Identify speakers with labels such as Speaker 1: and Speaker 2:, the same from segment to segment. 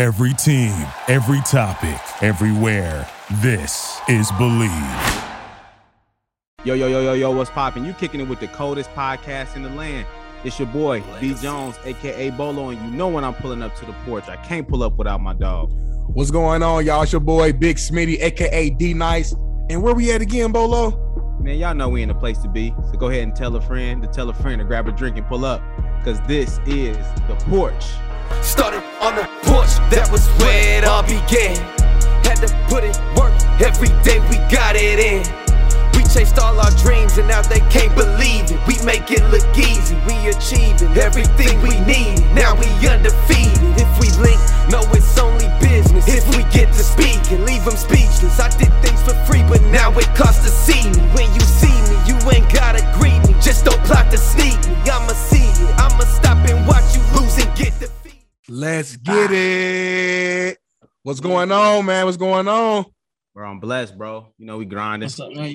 Speaker 1: Every team, every topic, everywhere. This is Bleav.
Speaker 2: Yo, yo, yo, yo, yo, what's poppin'? You kicking it with the coldest podcast in the land. It's your boy, B Jones, aka Bolo, and you know when I'm pulling up to the porch. I can't pull up without my dog.
Speaker 3: What's going on, y'all? It's your boy, Big Smitty, aka D Nice. And where we at again, Bolo?
Speaker 2: Man, y'all know we in the place to be. So go ahead and tell a friend to tell a friend to grab a drink and pull up. Cause this is the porch.
Speaker 4: Started on the porch, that was where it all began. Had to put in work, every day we got it in. We chased all our dreams and now they can't believe it. We make it look easy, we achieving everything we need. Now we undefeated. If we link, no, it's only business. If we get to speak and leave them speechless, I did things for free, but now it costs to see me. When you see me, you ain't gotta greet me. Just don't plot to sneak me. I'ma see
Speaker 3: Let's get it. What's going on, man? What's going on?
Speaker 2: Bro, I'm blessed, bro. You know we grinding.
Speaker 5: What's up, man?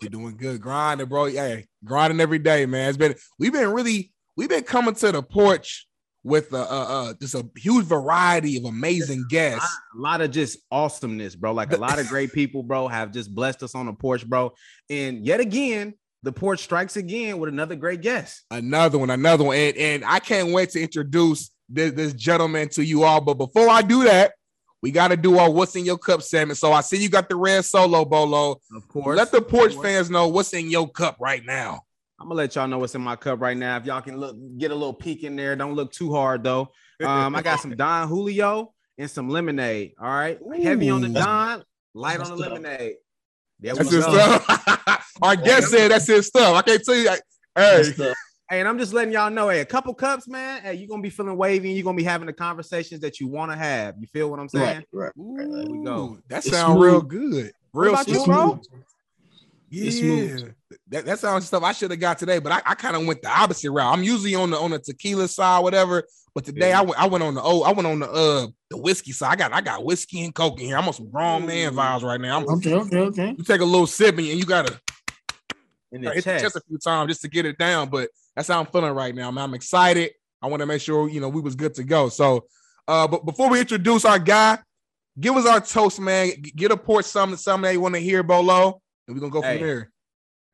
Speaker 3: You're doing good, grinding, bro. Yeah, grinding every day, man. It's been we've been really we've been coming to the porch with uh, uh just a huge variety of amazing guests.
Speaker 2: A lot of just awesomeness, bro. Like a lot of great people, bro, have just blessed us on the porch, bro. And yet again, the porch strikes again with another great guest.
Speaker 3: Another one, another one, and and I can't wait to introduce this, this gentleman to you all. But before I do that, we got to do our what's in your cup segment. So I see you got the red solo bolo.
Speaker 2: Of course.
Speaker 3: Let the porch fans know what's in your cup right now.
Speaker 2: I'm gonna let y'all know what's in my cup right now. If y'all can look, get a little peek in there. Don't look too hard though. Um, I got some Don Julio and some lemonade. All right, heavy on the Don, light on the
Speaker 5: tough.
Speaker 2: lemonade. There
Speaker 3: That's his
Speaker 2: go.
Speaker 3: stuff. Our guest said that's his stuff. I can't tell you. Hey,
Speaker 2: Hey, and I'm just letting y'all know, hey, a couple cups, man. Hey, you're gonna be feeling wavy and you're gonna be having the conversations that you want to have. You feel what I'm saying?
Speaker 5: right, right.
Speaker 2: There we go.
Speaker 3: That sounds real good. Real
Speaker 2: about you,
Speaker 3: smooth.
Speaker 2: bro?
Speaker 3: Yeah,
Speaker 5: smooth.
Speaker 3: that, that sounds stuff I should have got today, but I, I kind of went the opposite route. I'm usually on the on the tequila side, whatever. But today
Speaker 2: Yeah.
Speaker 3: I went I went on the oh I went on the uh the whiskey So I got I got whiskey and coke in here. I'm on some grown man vibes right now. I'm,
Speaker 5: Okay, okay, okay.
Speaker 3: you take a little sip and you gotta
Speaker 2: In
Speaker 3: hit
Speaker 2: the
Speaker 3: the
Speaker 2: chest.
Speaker 3: chest a few times just to get it down. But that's how I'm feeling right now. Man, I'm excited. I want to make sure you know we was good to go. So, uh, but before we introduce our guy, give us our toast, man. G- Get a port something something that you want to hear, Bolo, and we're gonna go
Speaker 2: Hey.
Speaker 3: from there.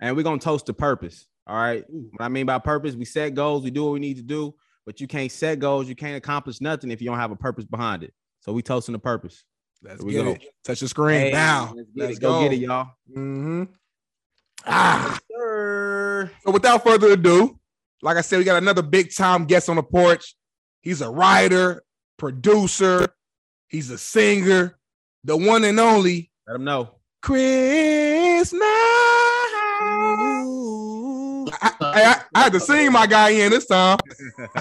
Speaker 2: and we're gonna toast to purpose. All right. What I mean by purpose, we set goals, we do what we need to do, but you can't set goals, you can't accomplish nothing if you don't have a purpose behind it. So we toasting the purpose.
Speaker 3: Let's
Speaker 2: Here we
Speaker 3: get
Speaker 2: go.
Speaker 3: it. Touch the screen
Speaker 2: Hey,
Speaker 3: now.
Speaker 2: Let's get
Speaker 3: Let's
Speaker 2: it. Go. get it, y'all.
Speaker 3: hmm Ah.
Speaker 2: Sir.
Speaker 3: So without further ado, like I said, we got another big time guest on the porch. He's a writer, producer, he's a singer, the one and only
Speaker 2: Let him know.
Speaker 3: Chris Knite. I, I- I had to sing my guy in this time.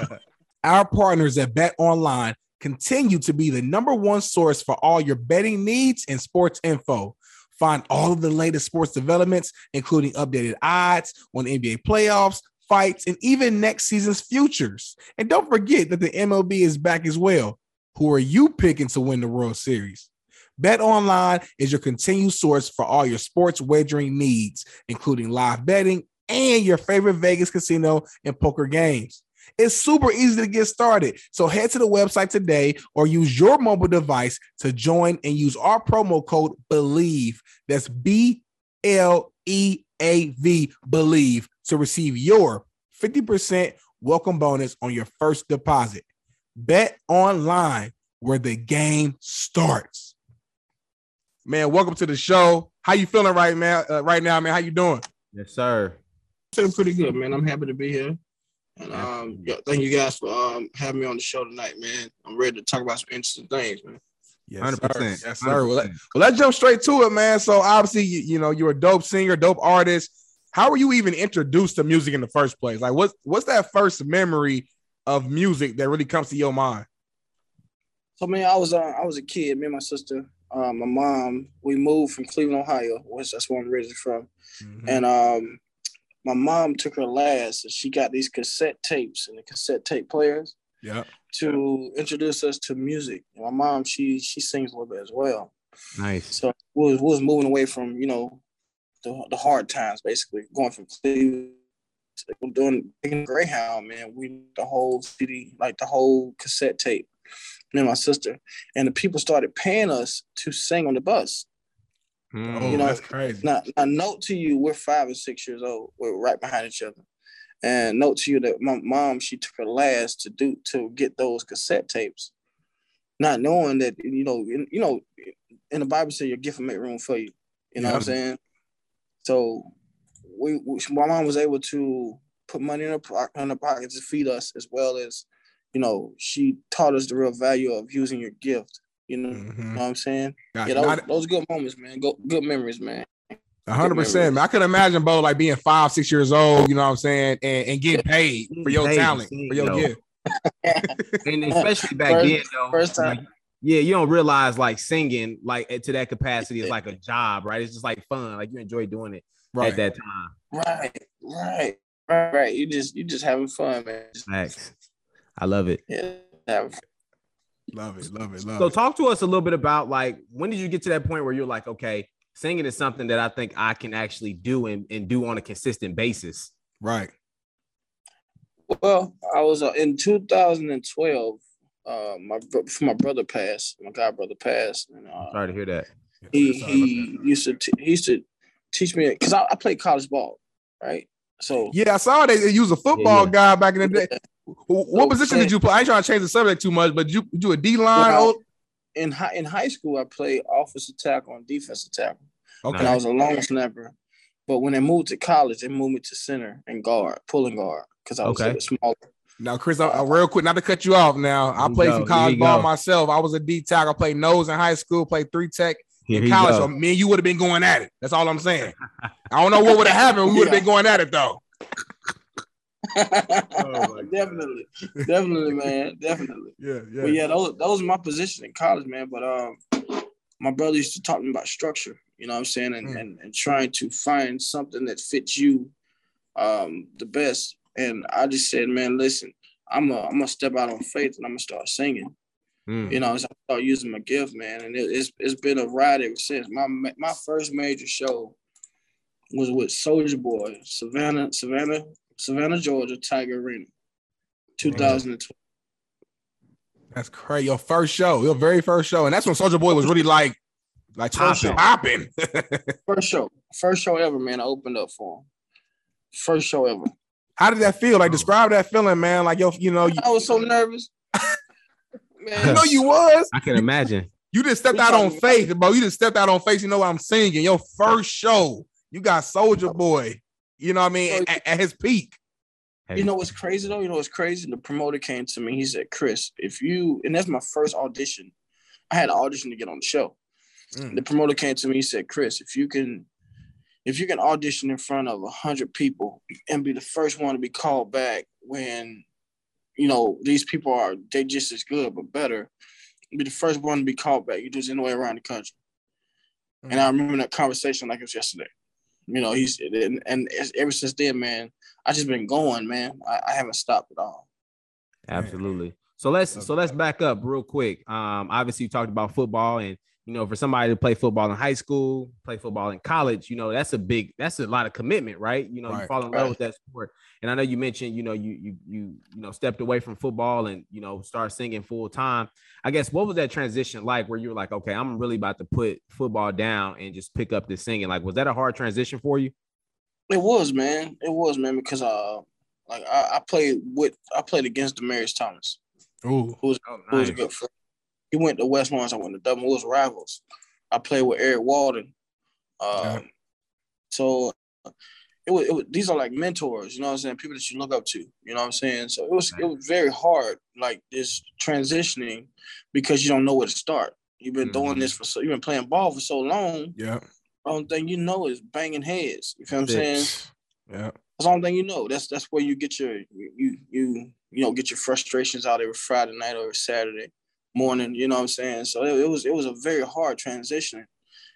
Speaker 3: Our partners at Bet Online continue to be the number one source for all your betting needs and sports info. Find all of the latest sports developments, including updated odds on NBA playoffs, fights, and even next season's futures. And don't forget that the MLB is back as well. Who are you picking to win the World Series? Bet Online is your continued source for all your sports wagering needs, including live betting and your favorite Vegas casino and poker games. It's super easy to get started. So head to the website today or use your mobile device to join and use our promo code BLEAV. That's B L E A V, BLEAV, to receive your 50% welcome bonus on your first deposit. Bet online where the game starts. Man, welcome to the show. How you feeling right man? Uh, right now, man. How you doing?
Speaker 2: Yes, sir.
Speaker 5: Feeling pretty good, man. I'm happy to be here. And um, yeah, thank you guys for um having me on the show tonight, man. I'm ready to talk about some interesting things, man.
Speaker 3: Yes,
Speaker 2: 100%.
Speaker 3: sir. Yes, sir. Well, let,
Speaker 2: 100%.
Speaker 3: well, let's jump straight to it, man. So obviously, you, you know, you're a dope singer, dope artist. How were you even introduced to music in the first place? Like, what's what's that first memory of music that really comes to your mind?
Speaker 5: So man, I was uh, I was a kid. Me and my sister, uh, my mom, we moved from Cleveland, Ohio, which that's where I'm originally from. And um, my mom took her last, and she got these cassette tapes and the cassette tape players
Speaker 3: yeah.
Speaker 5: to introduce us to music. And my mom, she she sings a little bit as well.
Speaker 2: Nice.
Speaker 5: So we was, we was moving away from you know the, the hard times, basically going from Cleveland to doing Greyhound, man. We the whole city like the whole cassette tape, me and my sister, and the people started paying us to sing on the bus.
Speaker 2: Mm.
Speaker 3: Oh,
Speaker 5: You know,
Speaker 3: that's crazy.
Speaker 5: Now, now, note to you, we're five and six years old. We're right behind each other. And note to you that my mom, she took her last to do to get those cassette tapes, not knowing that you know, in, you know, in the Bible say your gift will make room for you. You know what I'm saying? So we, we my mom was able to put money in her, po- in her pocket to feed us, as well as, you know, she taught us the real value of using your gift. You know, you
Speaker 3: Mhm.
Speaker 5: know what I'm saying?
Speaker 3: Got-
Speaker 5: Yeah, those,
Speaker 3: got
Speaker 5: those good moments, man. Go, good memories, man.
Speaker 3: A hundred percent. man. I could imagine, bro, like being five, six years old, you know what I'm saying, and, and getting paid for your
Speaker 2: Paid
Speaker 3: talent,
Speaker 2: sing,
Speaker 3: for your
Speaker 2: though.
Speaker 3: gift.
Speaker 2: and especially back
Speaker 5: First-
Speaker 2: then, though,
Speaker 5: first time.
Speaker 2: like, yeah, you don't realize like singing like to that capacity is like a job, right? It's just like fun, like you enjoy doing it
Speaker 3: Right.
Speaker 2: at that time.
Speaker 5: Right, right, right, right. You just you just having fun, man. Just,
Speaker 2: Facts. I love it.
Speaker 5: yeah, having fun.
Speaker 3: Love it, love it, love
Speaker 2: So
Speaker 3: it.
Speaker 2: So talk to us a little bit about like when did you get to that point where you're like, okay, singing is something that I think I can actually do and, and do on a consistent basis.
Speaker 3: Right.
Speaker 5: Well, I was uh, in 2012. Uh, my before my brother passed, my god brother passed, and uh,
Speaker 2: Sorry to hear that.
Speaker 5: he
Speaker 3: Sorry
Speaker 5: he used to t- he used to teach me because I, I played college ball, right? So
Speaker 3: Yeah, I saw they, they use a football
Speaker 2: yeah.
Speaker 3: guy back in the day. Wh- What
Speaker 5: So,
Speaker 3: position did you play? I ain't trying to change the subject too much, but did you you do a D line?
Speaker 5: Well, in high in high school, I played offensive tackle and defensive tackle. and I was a long snapper. But when they moved to college, they moved me to center and guard, pulling guard, because I was
Speaker 2: Okay.
Speaker 5: a bit smaller.
Speaker 3: Now, Chris, I, I- real quick, not to cut you off. Now, I played some college ball
Speaker 2: go.
Speaker 3: myself. I was a D tackle. I played nose in high school. Played three tech
Speaker 2: Here
Speaker 3: in
Speaker 2: you
Speaker 3: college. So me and you would have been going at it. That's all I'm saying. I don't know what would have happened. We would have
Speaker 5: Yeah.
Speaker 3: been going at it though.
Speaker 2: Oh
Speaker 5: definitely, definitely, man, definitely.
Speaker 3: Yeah, yeah.
Speaker 5: But yeah, those those were my position in college, man. But um, my brother used to talk to me about structure. You know what I'm saying, and
Speaker 3: Mm.
Speaker 5: and, and trying to find something that fits you, um, the best. And I just said, man, listen, I'm a I'm gonna step out on faith and I'm gonna start singing.
Speaker 2: Mm.
Speaker 5: You know, so I started using my gift, man, and it, it's it's been a ride ever since. My my first major show was with Soulja Boy, Savannah, Savannah, Savannah, Georgia, Tiger Arena, 2012.
Speaker 3: That's crazy. Your first show, your very first show, and that's when Soulja Boy was really like, like
Speaker 2: Popping.
Speaker 3: popping.
Speaker 5: First show, first show ever, man. I opened up for him. First show ever.
Speaker 3: How did that feel? Like, oh. describe that feeling, man. Like, yo, you know, you,
Speaker 5: I was so nervous.
Speaker 3: you
Speaker 5: man,
Speaker 3: know, you was.
Speaker 2: I can imagine.
Speaker 3: You just stepped out on faith, bro. You just stepped out on faith. You know what I'm singing. Your first show, you got Soulja Boy. You know what I mean? At, at his peak.
Speaker 5: You know what's crazy though? You know what's crazy? The promoter came to me. He said, "Chris, if you," and that's my first audition. I had an audition to get on the show.
Speaker 3: Mm.
Speaker 5: The promoter came to me. He said, "Chris, if you can, if you can audition in front of a hundred people and be the first one to be called back when, you know, these people are they just as good but better, be the first one to be called back. You do this anywhere around the country." And I remember that conversation like it was yesterday. You know, he's and, and ever since then, man, I just been going, man. I, I haven't stopped at all.
Speaker 2: Absolutely. So let's so let's back up real quick. Um, obviously you talked about football, and you know, for somebody to play football in high school, play football in college, you know, that's a big, that's a lot of commitment, right? You know, you fall in love
Speaker 5: right.
Speaker 2: with that sport. And I know you mentioned, you know, you you you you know stepped away from football and you know start singing full time. I guess what was that transition like where you were like, okay, I'm really about to put football down and just pick up this singing? Like, was that a hard transition for you?
Speaker 5: It was, man. It was, man, because uh, like I, I played with, I played against Demaryius Thomas,
Speaker 3: Ooh.
Speaker 5: who was,
Speaker 2: Oh,
Speaker 5: who was a good friend. He went to West Laurens. I went to Dublin. We was rivals. I played with Erik Walden. Um,
Speaker 3: Yeah.
Speaker 5: So it was, it was, these are like mentors, you know what I'm saying? People that you look up to, you know what I'm saying? So it was, it was very hard, like this transitioning because you don't know where to start. You've been doing
Speaker 2: Mhm.
Speaker 5: this for so, you've been playing ball for so long.
Speaker 3: Yeah.
Speaker 5: The Only thing you know is banging heads. You feel what I'm saying?
Speaker 3: Yeah.
Speaker 5: That's the only thing you know. That's that's where you get your you you you know get your frustrations out every Friday night or Saturday morning. You know what I'm saying? So it, it was it was a very hard transition.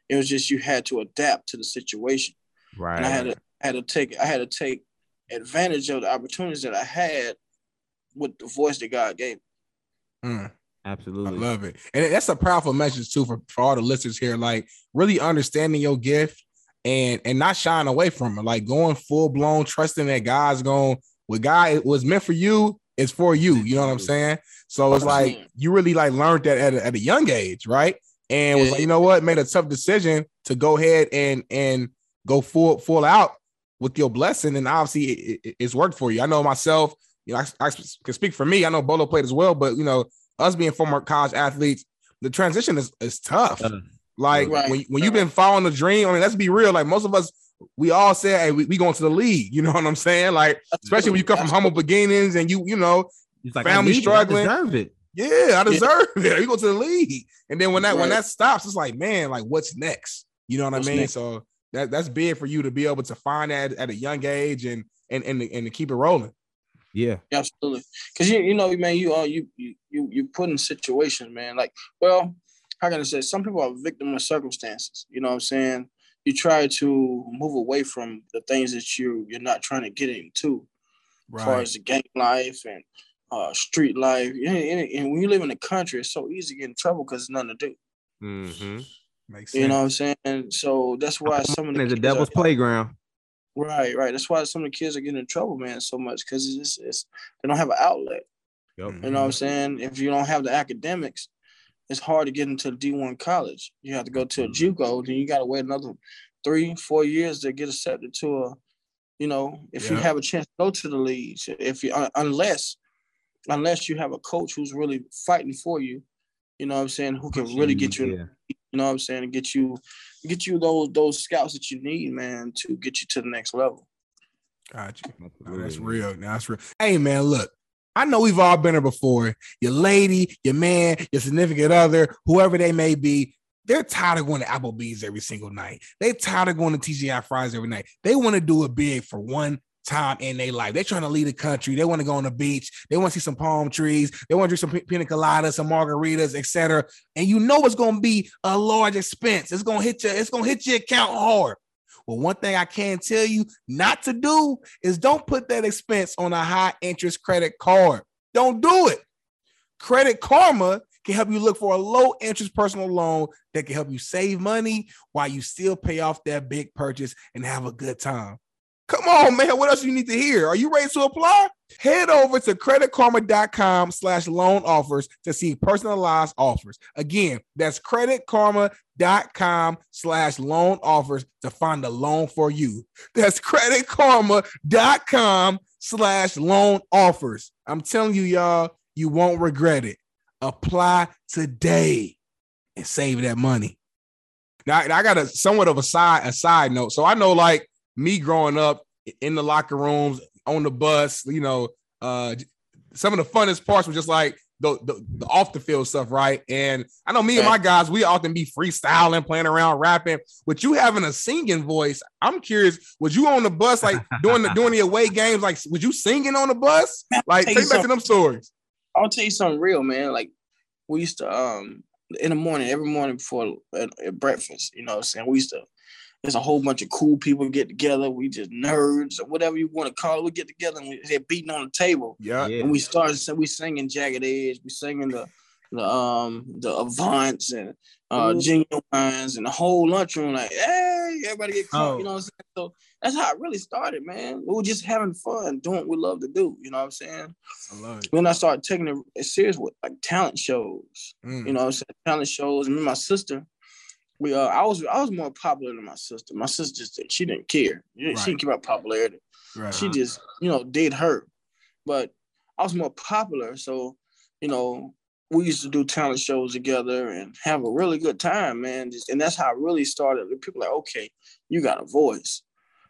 Speaker 5: It was just you had to adapt to the situation,
Speaker 2: Right.
Speaker 5: and I had to I had to take I had to take advantage of the opportunities that I had with the voice that God gave. me.
Speaker 3: Mm. I
Speaker 2: Absolutely.
Speaker 3: love it. And that's a powerful message too for, for all the listeners here. Like really understanding your gift and and not shying away from it. Like going full blown, trusting that God's going what God was meant for you, it's for you. You know what I'm saying? So it's like you really like learned that at a, at a young age, right? And was like, you know what, made a tough decision to go ahead and and go full full out with your blessing, and obviously it, it, it's worked for you. I know myself. You know, I, I can speak for me. I know Bolo played as well, but you know, us being former college athletes, the transition is, is tough. Like
Speaker 5: Right.
Speaker 3: when, when you've been following the dream, I mean, let's be real. Like most of us, we all say, hey, we, we going to the league. You know what I'm saying? Like, especially when you come from humble beginnings and you, you know,
Speaker 2: He's like,
Speaker 3: Family
Speaker 2: I need it. I
Speaker 3: struggling.
Speaker 2: deserve it.
Speaker 3: yeah, I deserve it. You go to the league. And then when that when that stops, it's like, man, like what's next? You know what
Speaker 5: What's
Speaker 3: I mean?
Speaker 5: next?
Speaker 3: So that that's big for you to be able to find that at a young age and and and, and to keep it rolling.
Speaker 2: Yeah.
Speaker 5: Absolutely, because you you know, man, you uh, you you you you put in situations, man. Like, well, how can I say? Some people are victim of circumstances. You know what I'm saying? You try to move away from the things that you you're not trying to get into, as far as the gang life and uh, street life. And, and, and when you live in the country, it's so easy to get in trouble because there's nothing to do.
Speaker 2: Mm-hmm.
Speaker 3: Makes sense.
Speaker 5: You know what I'm saying? So that's why some of the
Speaker 2: It's a
Speaker 5: kids
Speaker 2: devil's
Speaker 5: are-
Speaker 2: playground.
Speaker 5: Right, right. That's why some of the kids are getting in trouble, man, so much because it's, it's they don't have an outlet.
Speaker 2: Yep.
Speaker 5: You know what I'm saying? If you don't have the academics, it's hard to get into D1 college. You have to go to a mm-hmm. JUCO, then you got to wait another three, four years to get accepted to a, you know, if you have a chance to go to the leagues. If you un- unless unless you have a coach who's really fighting for you, you know what I'm saying, who can really get you,
Speaker 2: Yeah.
Speaker 5: you know what I'm saying, and get you get you those those scouts that you need, man, to get you to the next level.
Speaker 3: Gotcha. No, that's real. No, that's real. Hey man, look. I know we've all been there before. Your lady, your man, your significant other, whoever they may be, they're tired of going to Applebee's every single night. They're tired of going to TGI Fridays every night. They want to do it big for one time in their life. They're trying to leave the country. They want to go on the beach. They want to see some palm trees. They want to drink some pi- pina coladas, some margaritas, etc. And you know it's going to be a large expense. It's going to hit you. It's going to hit your account hard. Well, one thing I can tell you not to do is don't put that expense on a high interest credit card. Don't do it. Credit Karma can help you look for a low interest personal loan that can help you save money while you still pay off that big purchase and have a good time. Come on, man. What else you need to hear? Are you ready to apply? Head over to creditkarma.com slash loan offers to see personalized offers. Again, that's creditkarma.com slash loan offers to find a loan for you. That's creditkarma.com slash loan offers. I'm telling you, y'all, you won't regret it. Apply today and save that money. Now, I got a somewhat of a side a side note. So I know, like me growing up in the locker rooms, on the bus, you know, uh, some of the funnest parts were just like the, the, the off the field stuff, right? And I know me and my guys, we often be freestyling, playing around, rapping. With you having a singing voice, I'm curious, was you on the bus like doing the doing the away games? Like, was you singing on the bus? Like, take me back to them stories.
Speaker 5: I'll tell you something real, man. Like we used to um in the morning, every morning before at, at breakfast, you know what I'm saying? We used to there's a whole bunch of cool people get together. We just nerds or whatever you want to call it. We get together and we they're beating on the table.
Speaker 3: Yeah.
Speaker 2: Yeah.
Speaker 5: And we started we singing Jagged Edge, we singing the the um the Avants and uh
Speaker 2: Ooh.
Speaker 5: Ginuwines and the whole lunchroom, like, hey, everybody get caught,
Speaker 2: Oh.
Speaker 5: you know what I'm saying? So that's how it really started, man. We were just having fun, doing what we love to do, you know what I'm saying?
Speaker 3: I love it.
Speaker 5: Then I started taking it serious with like talent shows.
Speaker 3: Mm.
Speaker 5: You know, what I'm saying talent shows. And me and my sister, we uh, I was I was more popular than my sister. My sister just she didn't care. She
Speaker 3: Right.
Speaker 5: didn't care about popularity.
Speaker 3: right.
Speaker 5: She just you know did her. But I was more popular, so you know we used to do talent shows together and have a really good time, man. Just, and that's how I really started. People like, okay, you got a voice.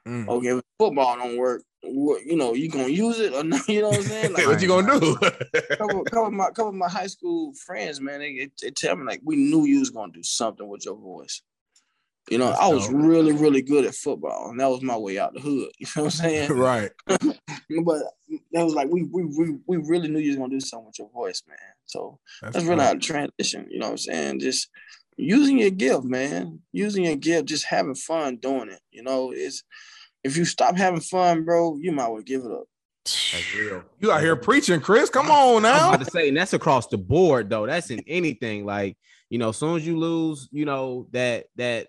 Speaker 3: Mm.
Speaker 5: Okay, football don't work, what, you know, you gonna use it or not? You know what I'm saying? Like,
Speaker 3: what you gonna do?
Speaker 5: couple, couple of my couple of my high school friends, man, they, they tell me like we knew you was gonna do something with your voice. You know,
Speaker 3: That's
Speaker 5: I was
Speaker 3: dope.
Speaker 5: really, really good at football, and that was my way out the hood. You know what I'm saying?
Speaker 3: right.
Speaker 5: but that was like we we we, we really knew you was gonna do something with your voice, man. So
Speaker 3: That's,
Speaker 5: that's really how to transition. You know what I'm saying? Just using your gift, man. Using your gift, just having fun doing it. You know, it's if you stop having fun, bro, you might well give it up.
Speaker 2: That's real.
Speaker 3: You out here preaching, Chris. Come on now.
Speaker 2: I'm was about to say, and that's across the board, though. That's in anything. Like, you know, as soon as you lose, you know, that that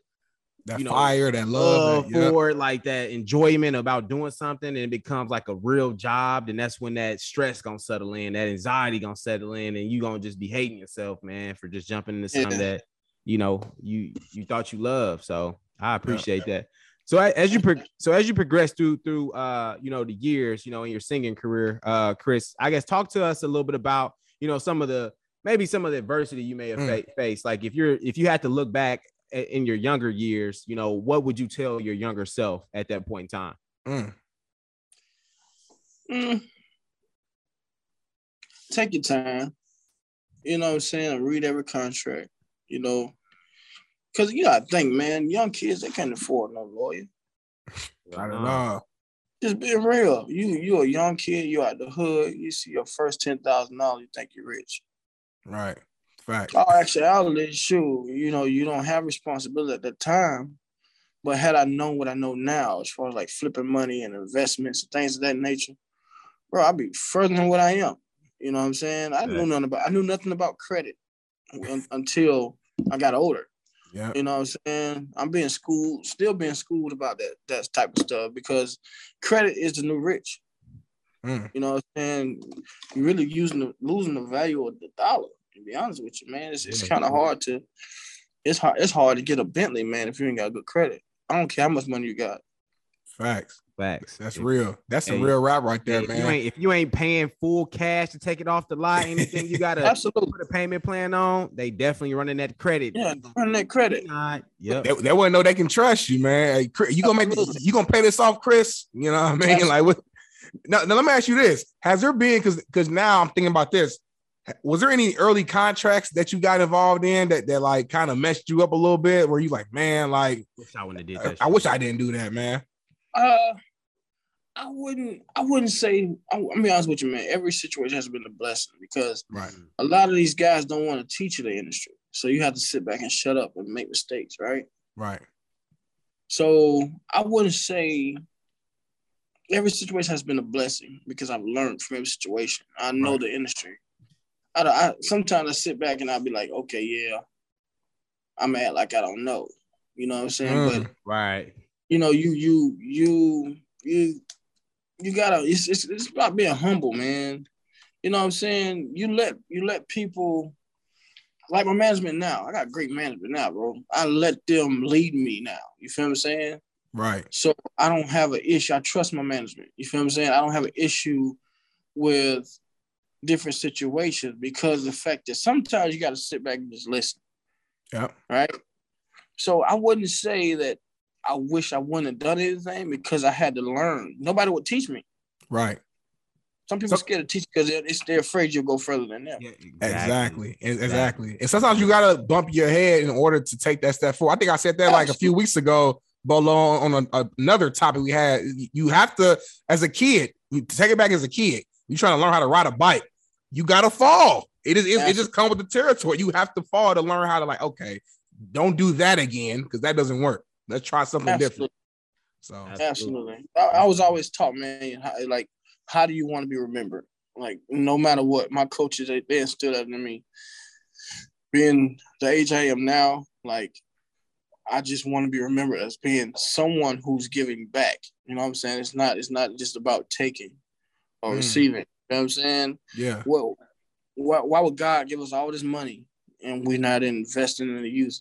Speaker 3: that
Speaker 2: you know,
Speaker 3: fire, that love,
Speaker 2: love
Speaker 3: that, yep.
Speaker 2: for it, like that enjoyment about doing something, and it becomes like a real job, then that's when that stress gonna settle in, that anxiety gonna settle in, and you gonna just be hating yourself, man, for just jumping into something
Speaker 5: Yeah.
Speaker 2: that you know you you thought you loved. So I appreciate that. So a- as you pro- so as you progress through through uh you know the years you know in your singing career, uh Chris, I guess talk to us a little bit about you know some of the maybe some of the adversity you may have
Speaker 3: Mm.
Speaker 2: fa- faced. Like if you're if you had to look back a- in your younger years, you know, what would you tell your younger self at that point in time?
Speaker 3: Mm,
Speaker 5: Mm. Take your time. You know what I'm saying? Read every contract. You know, because you gotta think, man, young kids they can't afford no lawyer.
Speaker 3: I don't
Speaker 2: Uh,
Speaker 3: know.
Speaker 5: Just being real. You you a young kid, you out the hood, you see your first ten thousand dollars, you think you're rich.
Speaker 3: Right. Fact.
Speaker 5: Oh, actuality, sure, you know, you don't have responsibility at the time. But had I known what I know now, as far as like flipping money and investments and things of that nature, bro, I'd be further than what I am. You know what I'm saying? I knew nothing about I knew nothing about credit un- until I got older.
Speaker 3: Yeah.
Speaker 5: You know what I'm saying? I'm being schooled, still being schooled about that that type of stuff because credit is the new rich.
Speaker 3: Mm,
Speaker 5: You know what I'm saying? You're really using the losing the value of the dollar. To be honest with you, man, it's, it's kind of hard to. It's hard. It's hard to get a Bentley, man, if you ain't got good credit. I don't care how much money you got.
Speaker 3: facts.
Speaker 2: Facts.
Speaker 3: That's
Speaker 2: If-
Speaker 3: real. That's a real rap right
Speaker 2: yeah,
Speaker 3: there,
Speaker 2: if you
Speaker 3: man.
Speaker 2: ain't if you ain't paying full cash to take it off the lot, anything you gotta
Speaker 5: Absolutely.
Speaker 2: put a payment plan on, they definitely running that credit.
Speaker 5: Yeah, running that credit.
Speaker 2: Not, yep.
Speaker 3: They, they wouldn't know they can trust you, man. Hey, Chris, you gonna make this, you gonna pay this off, Chris? You know what I mean?
Speaker 5: Absolutely.
Speaker 3: Like what now, now let me ask you this. Has there been because because now I'm thinking about this. Was there any early contracts that you got involved in that, that like kind of messed you up a little bit where you like, man, like
Speaker 2: Wish I wouldn't have did that.
Speaker 3: I
Speaker 2: shit.
Speaker 3: wish I didn't do that, man.
Speaker 5: Uh, I wouldn't. I wouldn't say. I'm, I'm be honest with you, man. Every situation has been a blessing because
Speaker 3: Right.
Speaker 5: a lot of these guys don't want to teach you the industry, so you have to sit back and shut up and make mistakes, right?
Speaker 3: Right.
Speaker 5: So I wouldn't say every situation has been a blessing because I've learned from every situation. I know
Speaker 3: Right.
Speaker 5: the industry. I, I sometimes I sit back and I'll be like, okay, yeah, I'm at like I don't know. You know what I'm saying?
Speaker 3: Mm.
Speaker 5: But
Speaker 2: Right.
Speaker 5: You know, you you you you you gotta it's, it's it's about being humble, man. You know what I'm saying? You let you let people like my management now. I got great management now, bro. I let them lead me now. You feel what I'm saying?
Speaker 3: Right.
Speaker 5: So I don't have an issue. I trust my management. You feel what I'm saying? I don't have an issue with different situations because the fact that sometimes you got to sit back and just listen,
Speaker 3: Yeah.
Speaker 5: right? So I wouldn't say that I wish I wouldn't have done anything because I had to learn. Nobody would teach me.
Speaker 3: Right.
Speaker 5: Some people
Speaker 3: So-
Speaker 5: scared to teach because they're, it's- they're afraid you'll go further than them.
Speaker 2: Yeah,
Speaker 3: Exactly. E- Exactly. And sometimes you gotta bump your head in order to take that step forward. I think I said that oh, like a few weeks ago, Bolo, on a- another topic we had. You have to, as a kid, you take it back as a kid. You trying to learn how to ride a bike. You gotta fall. It is. It, it just comes with the territory. You have to fall to learn how to like. Okay, don't do that again because that doesn't work. Let's try something different. So
Speaker 5: Absolutely. I, I was always taught, man, how, like, how do you want to be remembered? Like, no matter what, my coaches, they, they instilled that in me. Being the age I am now, like, I just want to be remembered as being someone who's giving back. You know what I'm saying? It's not, it's not just about taking or
Speaker 3: Mm.
Speaker 5: receiving. You know what I'm saying?
Speaker 3: yeah,
Speaker 5: Well, why, why would God give us all this money and we're not investing in the youth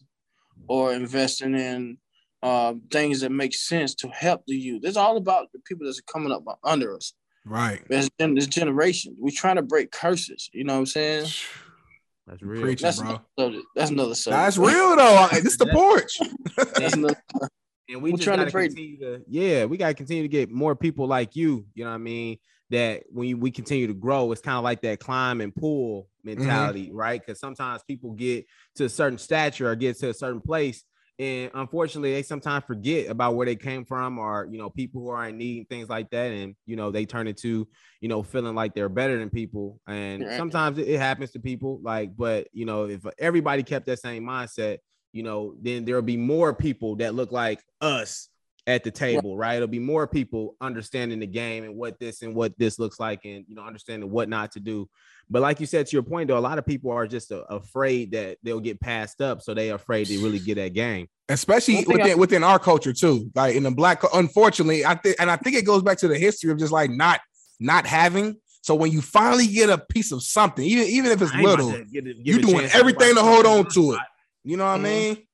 Speaker 5: or investing in uh, things that make sense to help the youth? It's all about the people that's coming up under us.
Speaker 3: right.
Speaker 5: As gen- this generation, we're trying to break curses. You know what I'm saying?
Speaker 2: That's real.
Speaker 3: Preaching,
Speaker 5: That's
Speaker 3: bro.
Speaker 5: another subject. That's another subject.
Speaker 3: That's real though. This is the porch.
Speaker 5: That's another,
Speaker 2: and we
Speaker 5: We're
Speaker 2: just
Speaker 5: trying to
Speaker 2: gotta
Speaker 5: break-
Speaker 2: continue to yeah we gotta continue to get more people like you you know what i mean that when we continue to grow it's kind of like that climb and pull mentality right because sometimes people get to a certain stature or get to a certain place and unfortunately they sometimes forget about where they came from or you know people who are in need and things like that and you know they turn into you know feeling like they're better than people and
Speaker 5: Right.
Speaker 2: sometimes it, it happens to people like but you know if everybody kept that same mindset you know, then there'll be more people that look like us at the table, right. It'll be more people understanding the game and what this and what this looks like, and you know, understanding what not to do. But like you said, to your point, though, a lot of people are just uh, afraid that they'll get passed up, so they are afraid to really get that game.
Speaker 3: Especially within I- within our culture too, like in the black. Unfortunately, I think, and I think it goes back to the history of just like not not having. So when you finally get a piece of something, even even if it's little, you're doing everything to hold on to it. You know what mm-hmm. I mean?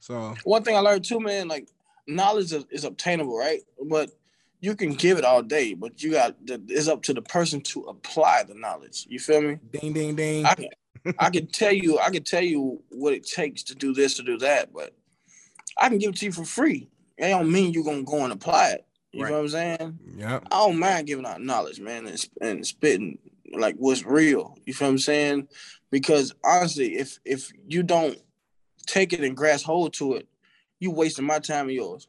Speaker 3: So
Speaker 5: one thing I learned too, man, like knowledge is, is obtainable, right? But you can give it all day, but you got it's up to the person to apply the knowledge. You feel me?
Speaker 3: Ding ding ding.
Speaker 5: I can, I can tell you, I can tell you what it takes to do this to do that, but I can give it to you for free. It don't mean you're gonna go and apply it. You right. know what I'm saying?
Speaker 3: Yeah.
Speaker 5: I don't mind giving out knowledge, man, and, and spitting like what's real. You feel what I'm saying? Because honestly, if if you don't take it and grasp hold to it, you wasting my time and yours.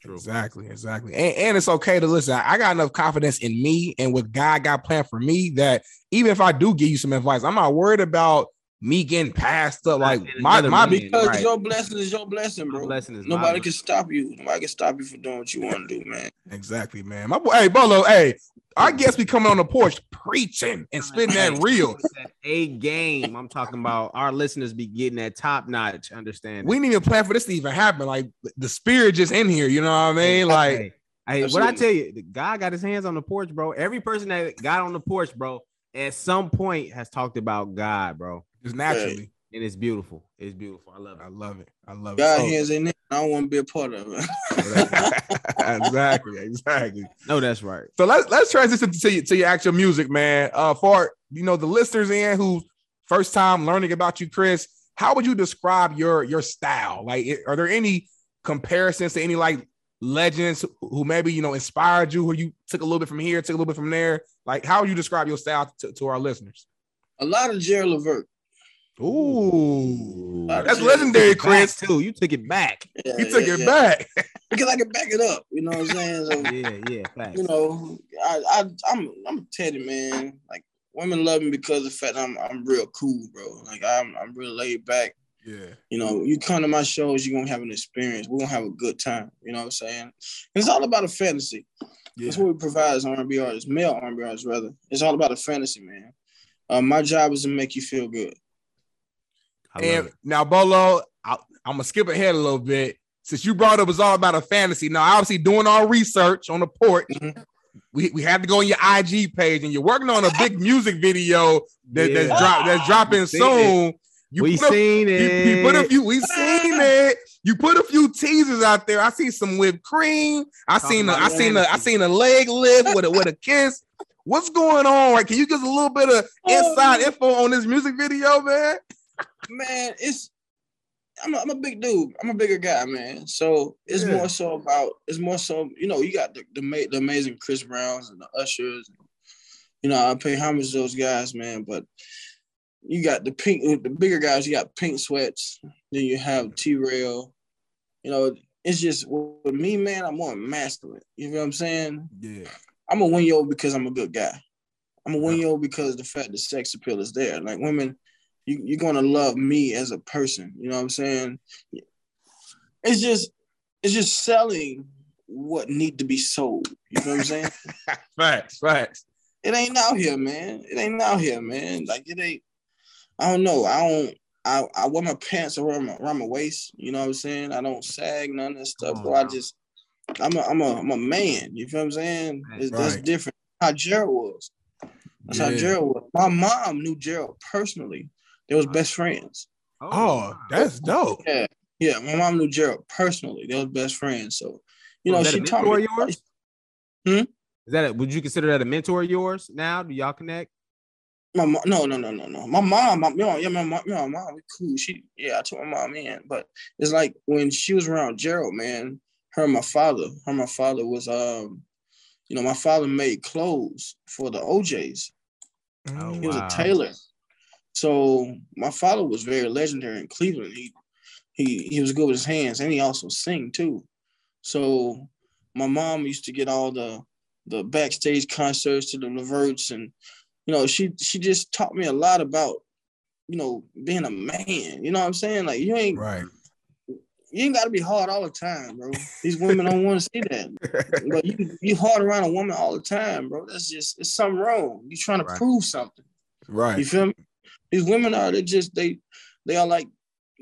Speaker 3: True. Exactly, exactly. And, and it's okay to listen. I got enough confidence in me and what God got planned for me that even if I do give you some advice, I'm not worried about me getting passed up. Like my my
Speaker 5: because right. your blessing is your blessing, bro. blessing is nobody can stop you. Nobody can stop you for doing what you want to do, man.
Speaker 3: Exactly, man. My boy, hey Bolo, hey, I guess we coming on the porch preaching and spitting that real.
Speaker 2: A game. I'm talking about our listeners be getting that top notch understanding.
Speaker 3: We didn't even plan for this to even happen. Like the spirit just in here, you know what I mean? Like
Speaker 2: hey, what I tell you, the guy got his hands on the porch, bro. Every person that got on the porch, bro, at some point has talked about God, bro.
Speaker 3: Just naturally.
Speaker 2: And it's beautiful. It's beautiful. I love it.
Speaker 3: I love it. I love
Speaker 5: God
Speaker 3: it. God
Speaker 5: hands in there. I don't want to be a part of it.
Speaker 3: exactly. Exactly.
Speaker 2: No, that's right.
Speaker 3: So let's let's transition to your, to your actual music, man. Uh, for you know the listeners in who first time learning about you, Chris. How would you describe your your style? Like, are there any comparisons to any like legends who maybe you know inspired you, who you took a little bit from here, took a little bit from there? Like, how would you describe your style to, to our listeners?
Speaker 5: A lot of Gerald Levert.
Speaker 3: Ooh, that's legendary, Chris.
Speaker 2: Too, you took it back.
Speaker 3: Yeah, you took yeah, it yeah. back
Speaker 5: because I can back it up. You know what I'm saying?
Speaker 2: So, yeah, yeah. Facts.
Speaker 5: You know, I, I, I'm, I'm Teddy, man. Like women love me because of the fact I'm, I'm real cool, bro. Like I'm, I'm real laid back.
Speaker 3: Yeah.
Speaker 5: You know, you come to my shows, you're gonna have an experience. We're gonna have a good time. You know what I'm saying? It's all about a fantasy. Yeah. That's what we provide as R&B artists, male R&B artists rather. It's all about a fantasy, man. Uh, my job is to make you feel good
Speaker 3: and now, Bolo, I, am gonna skip ahead a little bit. Since you brought up it's all about a fantasy. Now, obviously, doing our research on the port, mm-hmm. we, we had to go on your IG page, and you're working on a big music video that, yeah. that's drop that's dropping soon.
Speaker 2: It. You we seen
Speaker 3: a,
Speaker 2: it.
Speaker 3: You, you, put a few. We seen it. You put a few teasers out there. I see some whipped cream. I Talking seen. A, I seen. A, I seen a leg lift with a with a kiss. What's going on? Right? Can you give us a little bit of inside oh. info on this music video, man?
Speaker 5: Man, it's I'm a, I'm a big dude. I'm a bigger guy, man. So it's yeah. more so about it's more so you know you got the the, the amazing Chris Browns and the Ushers. And, you know I pay homage to those guys, man. But you got the pink, the bigger guys. You got Pink Sweats. Then you have T Rail. You know it's just with me, man. I'm more masculine. You know what I'm saying?
Speaker 3: Yeah.
Speaker 5: I'm a win yo because I'm a good guy. I'm a win yo because the fact the sex appeal is there. Like women you, you're gonna love me as a person. You know what I'm saying? It's just it's just selling what need to be sold. You know what I'm saying?
Speaker 3: facts, facts.
Speaker 5: It ain't out here, man. It ain't out here, man. Like it ain't. I don't know. I don't. I, I wear my pants around my, around my waist. You know what I'm saying? I don't sag none of that stuff. Oh, I just I'm a I'm a I'm a man. You feel what I'm saying? Right. That's different. How Gerald was. That's yeah. how Gerald was. My mom knew Gerald personally. They was best friends.
Speaker 3: Oh, oh that's dope.
Speaker 5: Yeah, yeah. My mom knew Gerald personally. They was best friends. So, you know, she taught me. Yours? Hmm.
Speaker 2: Is that a, would you consider that a mentor of yours now? Do y'all connect?
Speaker 5: My mom, no, no, no, no, no. My mom, my, you know, yeah, my mom, you know, my mom, we cool. She, yeah, I took my mom in, but it's like when she was around Gerald, man. Her, and my father, her, and my father was, um, you know, my father made clothes for the O'Jays. Oh, he was wow. a tailor. So my father was very legendary in Cleveland. He he he was good with his hands and he also sing too. So my mom used to get all the the backstage concerts to the Leverts and you know she she just taught me a lot about you know being a man. You know what I'm saying? Like you ain't
Speaker 3: right.
Speaker 5: you ain't got to be hard all the time, bro. These women don't want to see that. But you you hard around a woman all the time, bro. That's just it's something wrong. You trying to
Speaker 2: Right.
Speaker 5: prove something.
Speaker 3: Right.
Speaker 5: You feel me? These women are they just they they are like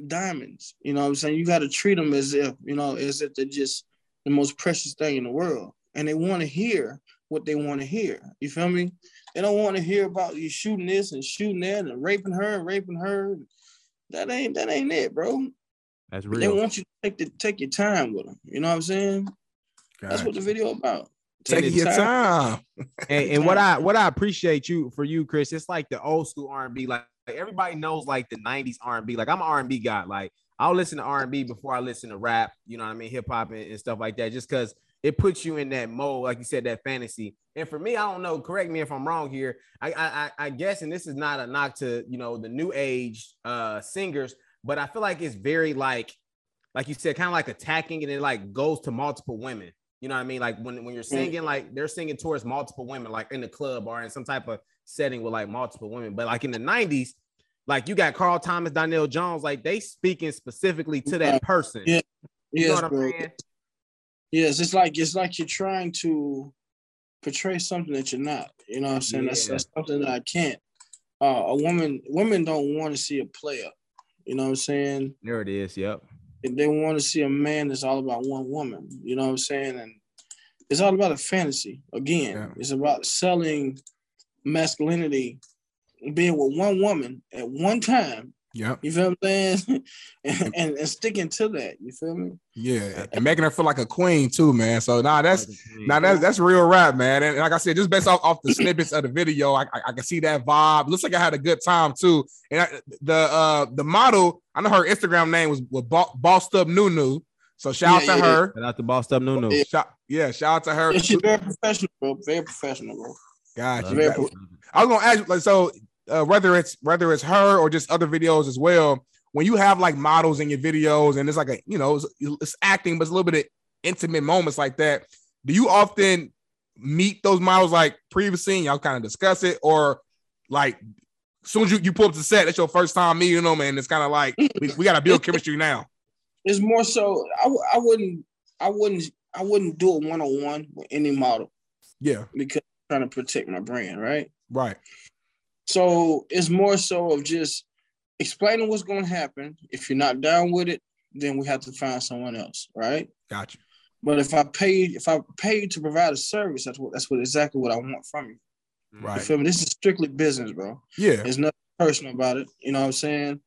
Speaker 5: diamonds. You know what I'm saying? You got to treat them as if you know as if they're just the most precious thing in the world, and they want to hear what they want to hear. You feel me? They don't want to hear about you shooting this and shooting that and raping her and raping her. That ain't that ain't it, bro.
Speaker 2: That's real.
Speaker 5: They want you to take the take your time with them. You know what I'm saying? That's what the video about.
Speaker 3: Take your time.
Speaker 2: and, and what I what I appreciate you for you, Chris, it's like the old school R and B. Like, like everybody knows like the '90s R and B. Like I'm an R and B guy. Like I'll listen to R and B before I listen to rap. You know what I mean? Hip hop and, and stuff like that. Just because it puts you in that mode, like you said, that fantasy. And for me, I don't know. Correct me if I'm wrong here. I I, I- I guess, and this is not a knock to you know the new age uh singers, but I feel like it's very like like you said, kind of like attacking, and it like goes to multiple women. You know what I mean? Like when, when you're singing, like they're singing towards multiple women, like in the club or in some type of setting with like multiple women. But like in the 90s, like you got Carl Thomas, Donell Jones, like they speaking specifically to that person.
Speaker 5: Yeah.
Speaker 2: You know
Speaker 5: Yes,
Speaker 2: what I'm
Speaker 5: bro.
Speaker 2: saying?
Speaker 5: Yes, it's like it's like you're trying to portray something that you're not. You know what I'm saying? That's,
Speaker 2: Yeah.
Speaker 5: that's something that I can't. Uh, a woman, women don't want to see a player. You know what I'm saying?
Speaker 2: There it is. Yep.
Speaker 5: If they want to see a man that's all about one woman. You know what I'm saying? And it's all about a fantasy. Again,
Speaker 3: Yeah.
Speaker 5: it's about selling masculinity, being with one woman at one time.
Speaker 3: Yeah.
Speaker 5: You feel what I'm saying? and, and, and sticking to that. You feel me?
Speaker 3: Yeah. And making her feel like a queen too, man. So nah, that's Now that's that's real rap, man. And like I said, just based off, off the snippets of the video, I, I, I can see that vibe. Looks like I had a good time too. And I, the uh the model, I know her Instagram name was, was Bo- Bossed Up Nunu. So shout
Speaker 5: Yeah,
Speaker 3: out to
Speaker 5: yeah,
Speaker 3: her.
Speaker 2: Shout out to Bossed Up Nunu.
Speaker 5: Yeah.
Speaker 3: Shout, yeah, shout out to her.
Speaker 5: Yeah, she's very professional, bro. Very professional, bro.
Speaker 3: Got you.
Speaker 5: Very
Speaker 3: Got- I was gonna ask you, like, so uh, whether it's whether it's her or just other videos as well. When you have like models in your videos and it's like a you know it's, it's acting, but it's a little bit of intimate moments like that. Do you often meet those models like previously and y'all kind of discuss it, or like as soon as you, you pull up to set, that's your first time meeting them, and it's kind of like we, we got to build chemistry now.
Speaker 5: It's more so. I, I wouldn't. I wouldn't. I wouldn't do a one on one with any model
Speaker 3: Yeah,
Speaker 5: because I'm trying to protect my brand, right?
Speaker 3: right.
Speaker 5: So it's more so of just explaining what's going to happen. If you're not down with it, then we have to find someone else, right?
Speaker 3: Gotcha.
Speaker 5: But if I paid, if I paid to provide a service, that's what that's what exactly what I want from you. Mm-hmm.
Speaker 3: Right.
Speaker 5: You feel me? This is strictly business, bro.
Speaker 3: Yeah.
Speaker 5: There's nothing personal about it. You know what I'm saying?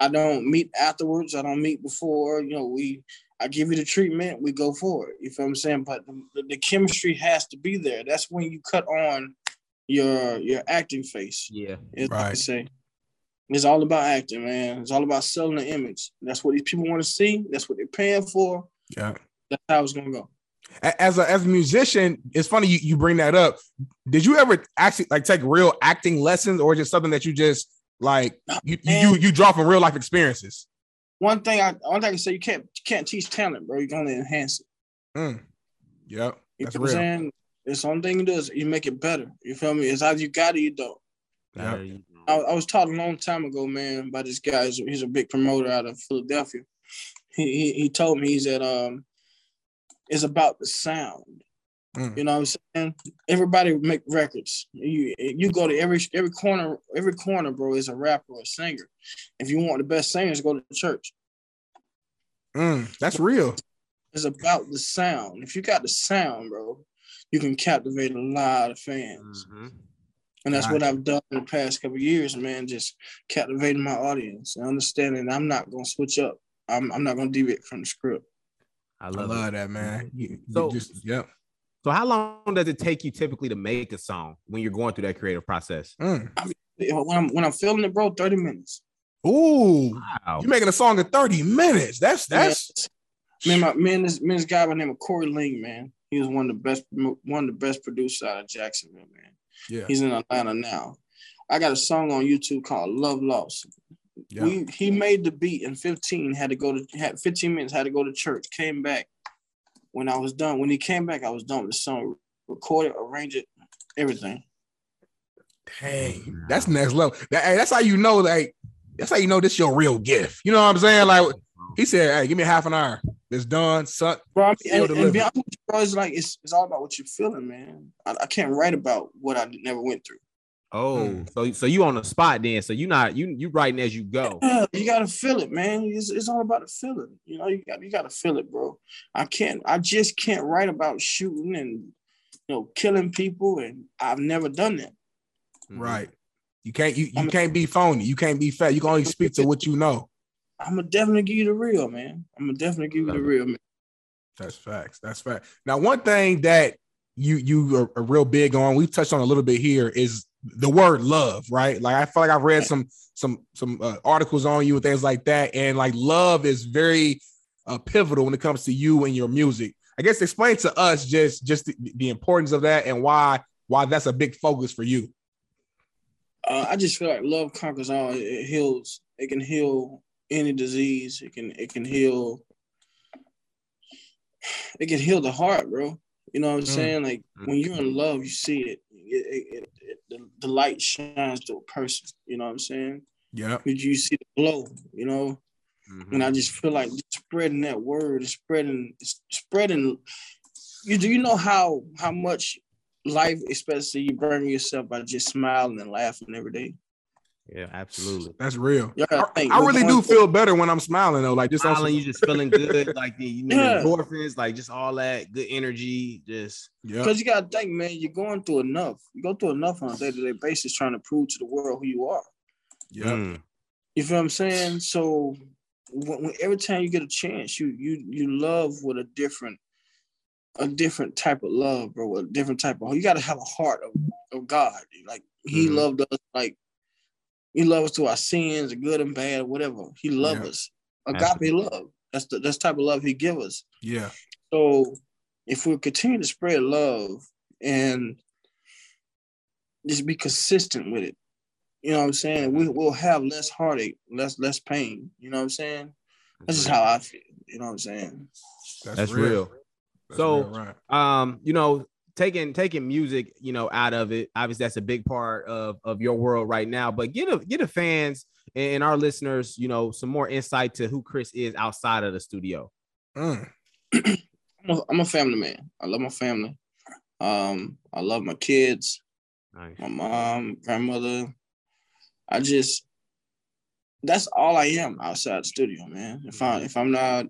Speaker 5: I don't meet afterwards. I don't meet before. You know, we I give you the treatment, we go for it. You feel what I'm saying? But the, the chemistry has to be there. That's when you cut on your your acting face.
Speaker 2: Yeah.
Speaker 5: Is what I say. It's all about acting, man. It's all about selling the image. That's what these people want to see. That's what they're paying for.
Speaker 3: Yeah.
Speaker 5: That's how it's gonna go.
Speaker 3: As a as a musician, it's funny you, you bring that up. Did you ever actually like take real acting lessons, or just something that you just like you you you, you draw from real life experiences?
Speaker 5: One thing I one thing I can say you can't you can't teach talent, bro. You can only enhance it.
Speaker 3: Mm. Yep,
Speaker 5: You
Speaker 3: that's
Speaker 5: know what
Speaker 3: real.
Speaker 5: I'm? It's the only thing you do is you make it better. You feel me? It's either you got it, or you don't.
Speaker 3: Yeah.
Speaker 2: There you go.
Speaker 5: I, I was taught a long time ago, man, by this guy. He's a, he's a big promoter out of Philadelphia. He, he he told me he said um, it's about the sound.
Speaker 3: Mm.
Speaker 5: You know what I'm saying? Everybody make records. You you go to every every corner every corner, bro, is a rapper or a singer. If you want the best singers, go to the church.
Speaker 3: Mm, that's real.
Speaker 5: It's about the sound. If you got the sound, bro, you can captivate a lot of fans.
Speaker 2: Mhm.
Speaker 5: And that's what I've done in the past couple of years, man. Just captivating my audience and understanding I'm not gonna switch up. I'm, I'm not gonna deviate from the script.
Speaker 2: I
Speaker 3: I
Speaker 2: love,
Speaker 3: love, that, man. You, you
Speaker 2: So-
Speaker 3: just yep.
Speaker 2: So how long does it take you typically to make a song when you're going through that creative process?
Speaker 3: Mm.
Speaker 5: When I'm when I'm feeling it, bro, 30 minutes.
Speaker 3: Ooh,
Speaker 2: Wow.
Speaker 3: you making a song in thirty minutes? That's that's
Speaker 5: Man, my man, this man, this guy by the name of Corey Ling, man. He was one of the best one of the best producers out of Jacksonville, man.
Speaker 3: yeah.
Speaker 5: He's in Atlanta now. I got a song on YouTube called Love Lost.
Speaker 3: yeah.
Speaker 5: We he made the beat in 15, had to go to had 15 minutes, had to go to church, came back. When I was done, when he came back, I was done with the song, recorded, arrange it, everything.
Speaker 3: Dang, that's next level. That, hey, that's how you know, like, that's how you know this your real gift. You know what I'm saying? Like, He said, "Hey, give me half an hour. It's done. Son,
Speaker 5: Bro, I mean, and, and be honest bro, it's like it's, it's all about what you're feeling, man. I, I can't write about what I never went through.
Speaker 2: Oh,
Speaker 3: Mm.
Speaker 2: so so you on the spot then? So you not you you writing as you go?
Speaker 5: Yeah, you gotta feel it, man. It's, it's all about the feeling. You know, you got you gotta feel it, bro. I can't. I just can't write about shooting and you know killing people, and I've never done that.
Speaker 2: Mm-hmm.
Speaker 3: right? You can't you, you can't be phony. You can't be fat. You can only speak to what you know.
Speaker 5: I'm gonna definitely give you the real, man. I'm gonna definitely give you the real, man.
Speaker 3: That's facts. That's fact. Now, one thing that you you are, are real big on, we've touched on a little bit here, is the word love, right? Like I feel like I've read some some some uh, articles on you and things like that, and like love is very uh, pivotal when it comes to you and your music. I guess explain to us just just the, the importance of that and why why that's a big focus for you.
Speaker 5: Uh, I just feel like love conquers all. It heals. It can heal any disease. It can it can heal. It can heal the heart, bro. You know what I'm
Speaker 3: Mm.
Speaker 5: saying? Like when you're in love, you see it. It, it, it, the, the light shines to a person. You know what I'm saying?
Speaker 3: Yeah,
Speaker 5: You, you see the glow. You know,
Speaker 2: Mhm.
Speaker 5: and I just feel like spreading that word, spreading, spreading. You do you know how how much life, especially you bring yourself by just smiling and laughing every day.
Speaker 2: Yeah, absolutely.
Speaker 3: that's real.
Speaker 5: Yeah,
Speaker 3: I,
Speaker 5: think
Speaker 3: I really do feel better when I'm smiling though. Like just on
Speaker 2: Smiling,
Speaker 3: some-
Speaker 2: you just feeling good, like the you know
Speaker 5: Yeah.
Speaker 2: endorphins, like just all that good energy. Just
Speaker 3: yeah,
Speaker 5: Because you gotta think, man, you're going through enough. You go through enough on a day-to-day basis trying to prove to the world who you are.
Speaker 3: yeah,
Speaker 2: mm,
Speaker 5: You feel what I'm saying? So when, when- every time you get a chance, you you you love with a different a different type of love, bro. A different type of you gotta have a heart of, of God. Like he
Speaker 2: Mhm.
Speaker 5: loved us like he loves us through our sins, good and bad, whatever. He loved
Speaker 3: Yeah.
Speaker 5: us. Agape love. That's the that's the type of love he give us.
Speaker 3: yeah,
Speaker 5: So if we continue to spread love and just be consistent with it, you know what I'm saying? We will have less heartache, less less pain. You know what I'm saying? That's just how I feel. You know what I'm saying?
Speaker 2: that's real.
Speaker 3: That's
Speaker 2: So-
Speaker 3: real, right.
Speaker 2: um you know taking taking music you know out of it obviously that's a big part of of your world right now but get a get a fans and our listeners you know some more insight to who chris is outside of the studio
Speaker 3: Mm.
Speaker 5: I'm a, I'm a family man. I love my family. Um, I love my kids,
Speaker 2: nice
Speaker 5: my mom, grandmother. I just that's all I am outside the studio, man. If I if I'm not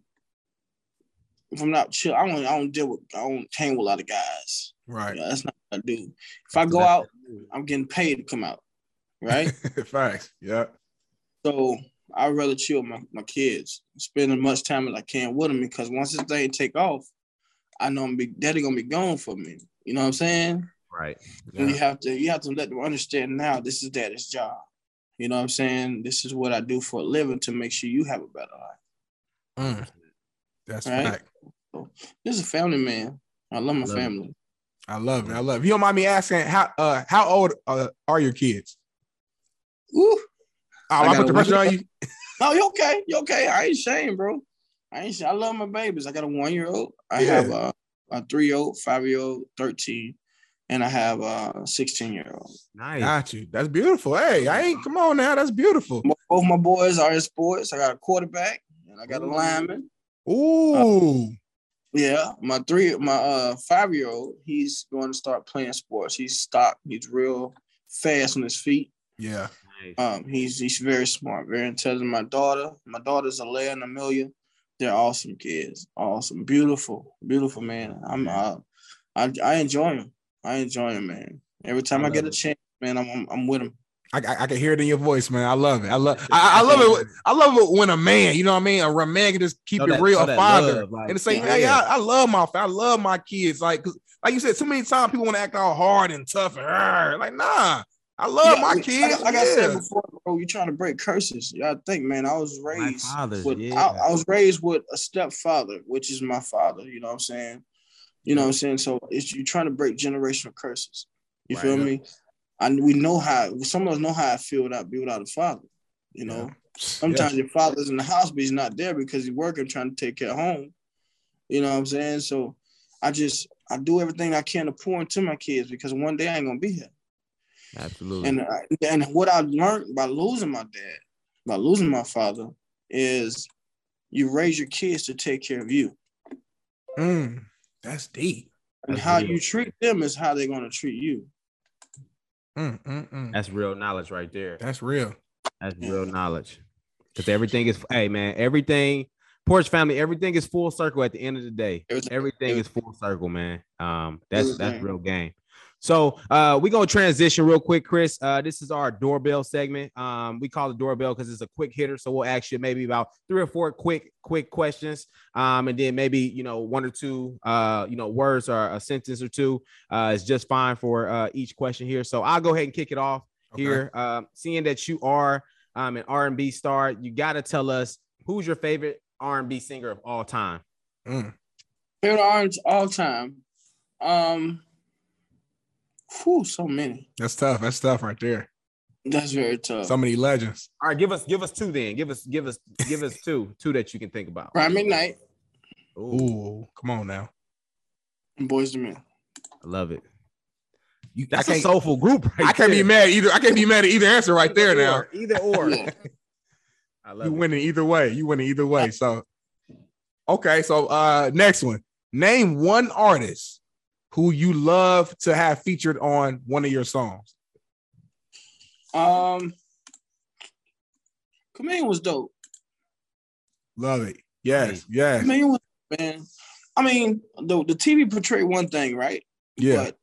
Speaker 5: if I'm not chill, I don't I don't deal with I don't hang with a lot of guys.
Speaker 3: Right.
Speaker 5: Yeah, that's not what I do. If I go out, I'm getting paid to come out, right?
Speaker 3: Facts. Yeah.
Speaker 5: so I'd rather chill with my, my kids, spend as much time as I can with them because once this thing take off, I know I'm be daddy gonna be gone for me. You know what I'm saying?
Speaker 2: right
Speaker 5: And you have to you have to let them understand now this is daddy's job. You know what I'm saying? This is what I do for a living to make sure you have a better life.
Speaker 3: Mm. That's
Speaker 5: Right.
Speaker 3: fact.
Speaker 5: This is a family man. I love my
Speaker 2: Love it.
Speaker 5: Family.
Speaker 3: I love it. I love it. If you don't mind me asking, how uh how old uh, are your kids?
Speaker 5: Woo.
Speaker 3: Oh,
Speaker 5: I
Speaker 3: I, put the pressure on you.
Speaker 5: No, you okay. You okay. I ain't ashamed, bro. I ain't. I love my babies. I got a one year old. I
Speaker 3: Yeah.
Speaker 5: have a, a three year old, five year old, 13, and I have a 16 year old.
Speaker 2: nice
Speaker 3: Got you. That's beautiful. Hey, I ain't come on now. That's beautiful.
Speaker 5: Both my boys are in sports. I got a quarterback and I got a lineman.
Speaker 3: Ooh.
Speaker 5: Yeah, my three, my uh five year old, he's going to start playing sports. He's stopped. He's real fast on his feet.
Speaker 3: yeah.
Speaker 5: Um, he's he's very smart, very intelligent. My daughter, my daughter's Alea and Amelia. They're awesome kids, awesome, beautiful, beautiful man. I'm uh, I I enjoy them. I enjoy them, man. Every time
Speaker 2: I
Speaker 5: I, get a chance, man, I'm I'm, I'm with them.
Speaker 3: I, I, I can hear it in your voice, man. I love it. I love I, I love it. I love it when a man, you know what I mean? A man can just keep
Speaker 2: Show
Speaker 3: it real,
Speaker 2: show
Speaker 3: a father.
Speaker 2: love, like,
Speaker 3: and say,
Speaker 5: yeah,
Speaker 3: man,
Speaker 2: yeah.
Speaker 3: I, I love my I love my kids. Like, 'cause like you said, too many times people want to act all hard and tough and "Arr." like, nah. I love
Speaker 5: Yeah,
Speaker 3: my kids.
Speaker 5: Like, like I said before, bro, you trying to break curses. Yeah, I think, man, I was raised with
Speaker 2: yeah.
Speaker 5: I, I was raised with a stepfather, which is my father. You know what I'm saying? You know what I'm saying? So it's you trying to break generational curses. You
Speaker 3: Right.
Speaker 5: feel me? And we know how some of us know how I feel without be without a father. You know, sometimes your father's in the house, but he's not there because he's working, trying to take care of home. You know what I'm saying? So I just I do everything I can to pour into my kids because one day I ain't gonna be here.
Speaker 2: absolutely
Speaker 5: And I- and what I learned by losing my dad, by losing my father, is you raise your kids to take care of you.
Speaker 3: Mm, that's deep.
Speaker 5: And
Speaker 2: That's
Speaker 5: how
Speaker 2: real.
Speaker 5: you treat them is how they're gonna treat you.
Speaker 3: Mm, mm, mm.
Speaker 2: That's real knowledge right there.
Speaker 3: That's real.
Speaker 2: That's real knowledge. Because everything is, hey man, everything, Porch family, everything is full circle at the end of the day.
Speaker 5: Everything-
Speaker 2: Everything is full circle, man. Um, that's that's real game. So uh we're gonna transition real quick, Chris. Uh this is our doorbell segment. Um, we call it doorbell because it's a quick hitter. So we'll ask you maybe about three or four quick, quick questions. Um, and then maybe you know, one or two uh, you know, words or a sentence or two uh is just fine for uh each question here. So I'll go ahead and kick it off
Speaker 3: Okay.
Speaker 2: here. Um, seeing that you are um an R&B star, you gotta tell us who's your favorite R&B singer of all time.
Speaker 3: Mm.
Speaker 5: Favorite orange all time. Um whew, so many.
Speaker 3: That's tough. That's tough right there.
Speaker 5: That's very tough.
Speaker 3: So many legends.
Speaker 2: All right, give us give us two then. Give us give us give us two, two that you can think about.
Speaker 5: Brian McKnight
Speaker 2: Ooh,
Speaker 3: Ooh, come on now.
Speaker 5: and Boyz II Men.
Speaker 2: I love it.
Speaker 3: You,
Speaker 2: That's a soulful group, right
Speaker 3: I can't be mad either. I can't be mad at either answer right there
Speaker 2: Either
Speaker 3: now.
Speaker 2: or, Either or. I love
Speaker 3: You
Speaker 2: it.
Speaker 3: winning either way. You winning either way. So okay, so uh next one. Name one artist who you love to have featured on one of your songs.
Speaker 5: Um Chameleon was dope.
Speaker 3: Love it. Yes, yes.
Speaker 5: Chameleon was man. I mean, the the TV portrayed one thing, right?
Speaker 3: Yeah.
Speaker 5: But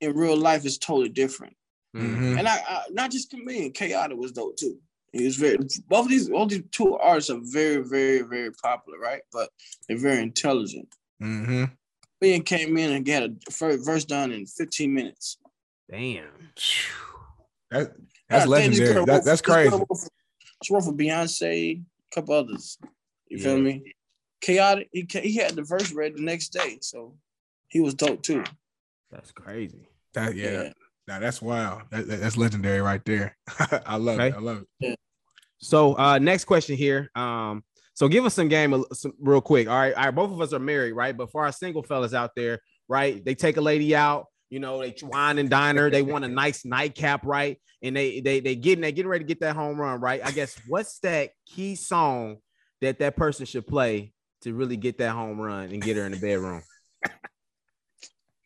Speaker 5: in real life it's totally different.
Speaker 2: Mhm.
Speaker 3: Mhm.
Speaker 5: And I, I not just Chameleon, Chaotic was dope too. He was very both these all these two artists are very, very, very popular, right? But they're very intelligent.
Speaker 3: Mhm.
Speaker 5: Chameleon came in and got a first verse done in 15 minutes.
Speaker 2: Damn.
Speaker 3: That, that's
Speaker 5: Yeah,
Speaker 3: legendary. That,
Speaker 5: wrote-
Speaker 3: that's
Speaker 5: this
Speaker 3: crazy.
Speaker 5: wrote for- She wrote for Beyonce, a couple others. You feel me? Chaotic. He he had the verse read the next day, so he was dope too.
Speaker 2: That's crazy.
Speaker 3: That, yeah.
Speaker 5: Yeah.
Speaker 3: Now that's wild. That, that- that's legendary right there. I love
Speaker 2: Okay.
Speaker 3: it. I love it.
Speaker 2: So uh next question here. Um, so give us some game some, real quick. All right, all right, both of us are married, right? But for our single fellas out there, right? They take a lady out, you know, they wine and diner, they want a nice nightcap, right? And they they they getting they getting ready to get that home run, right? I guess what's that key song that that person should play to really get that home run and get her in the bedroom?